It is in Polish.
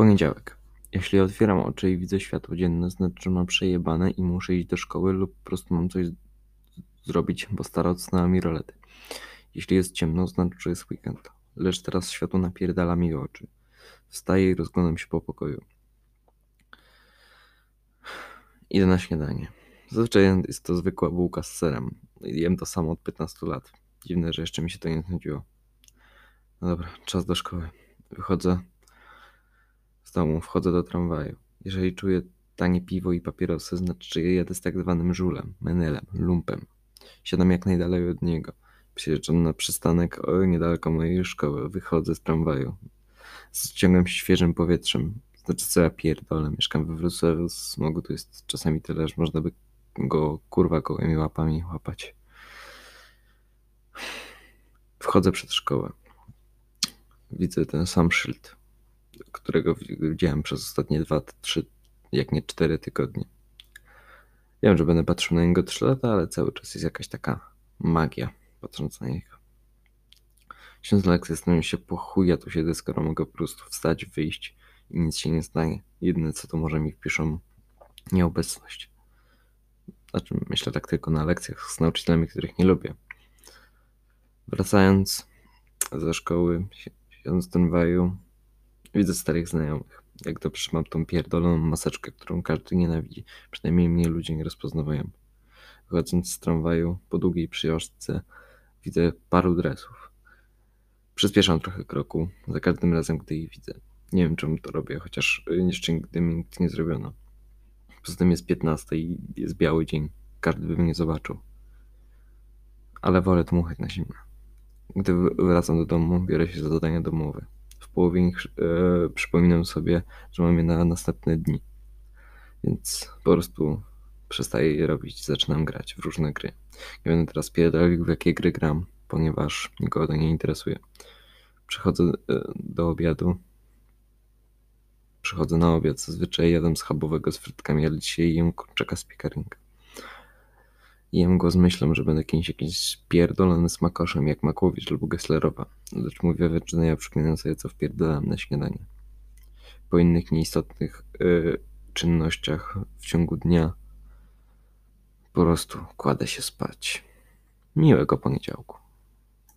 Poniedziałek. Jeśli otwieram oczy i widzę światło dzienne, znaczy, mam przejebane i muszę iść do szkoły lub po prostu mam coś zrobić, bo stara odsunęła mi rolety. Jeśli jest ciemno, znaczy, że jest weekend. Lecz teraz światło napierdala mi oczy. Wstaję i rozglądam się po pokoju. Idę na śniadanie. Zazwyczaj jest to zwykła bułka z serem. Jem to samo od 15 lat. Dziwne, że jeszcze mi się to nie znudziło. No dobra, czas do szkoły. Wychodzę z domu, wchodzę do tramwaju. Jeżeli czuję tanie piwo i papierosy, znaczy, że jedę z tak zwanym żulem, menelem, lumpem. Siadam jak najdalej od niego. Przyjeżdżam na przystanek niedaleko mojej szkoły. Wychodzę z tramwaju. Ściągam się świeżym powietrzem. Znaczy co ja pierdolę, mieszkam we Wrocławiu, smogu tu jest czasami tyle, że można by go kurwa gołymi łapami łapać. Wchodzę przed szkołę. Widzę ten sam szyld, którego widziałem przez ostatnie dwa, trzy, jak nie cztery tygodnie. Wiem, że będę patrzył na niego trzy lata, ale cały czas jest jakaś taka magia patrząc na niego. Ksiądz Lex zastanawiam się, po chuj ja tu siedzę, skoro mogę po prostu wstać, wyjść i nic się nie stanie. Jedyne co to może mi wpiszą nieobecność. Znaczy, myślę tak tylko na lekcjach z nauczycielami, których nie lubię. Wracając ze szkoły, siedząc w tramwaju, widzę starych znajomych. Jak dobrze mam tą pierdoloną maseczkę, którą każdy nienawidzi. Przynajmniej mnie ludzie nie rozpoznawają. Wychodząc z tramwaju po długiej przyjażdżce, widzę paru dresów. Przyspieszam trochę kroku, za każdym razem, gdy ich widzę. Nie wiem, czemu to robię, chociaż jeszcze nigdy mi nic nie zrobiono. Poza tym jest 15 i jest biały dzień. Każdy by mnie zobaczył. Ale wolę dmuchać na zimno. Gdy wracam do domu, biorę się za zadania domowe. W połowie ich e, przypominam sobie, że mam je na następne dni. Więc po prostu przestaję je robić, zaczynam grać w różne gry. Nie będę teraz pierdolił, w jakie gry gram, ponieważ nikogo to nie interesuje. Przychodzę e, do obiadu. Przychodzę na obiad, zazwyczaj jadam schabowego z frytkami, ale dzisiaj jem kurczaka z piekarnika. Jem go z myślą, że będę kimś jakimś pierdolony smakoszem, jak Makłowicz lub Gesslerowa. Lecz mówię wyczynia przypominam sobie, co wpierdolam na śniadanie. Po innych nieistotnych yy, czynnościach w ciągu dnia po prostu kładę się spać. Miłego poniedziałku.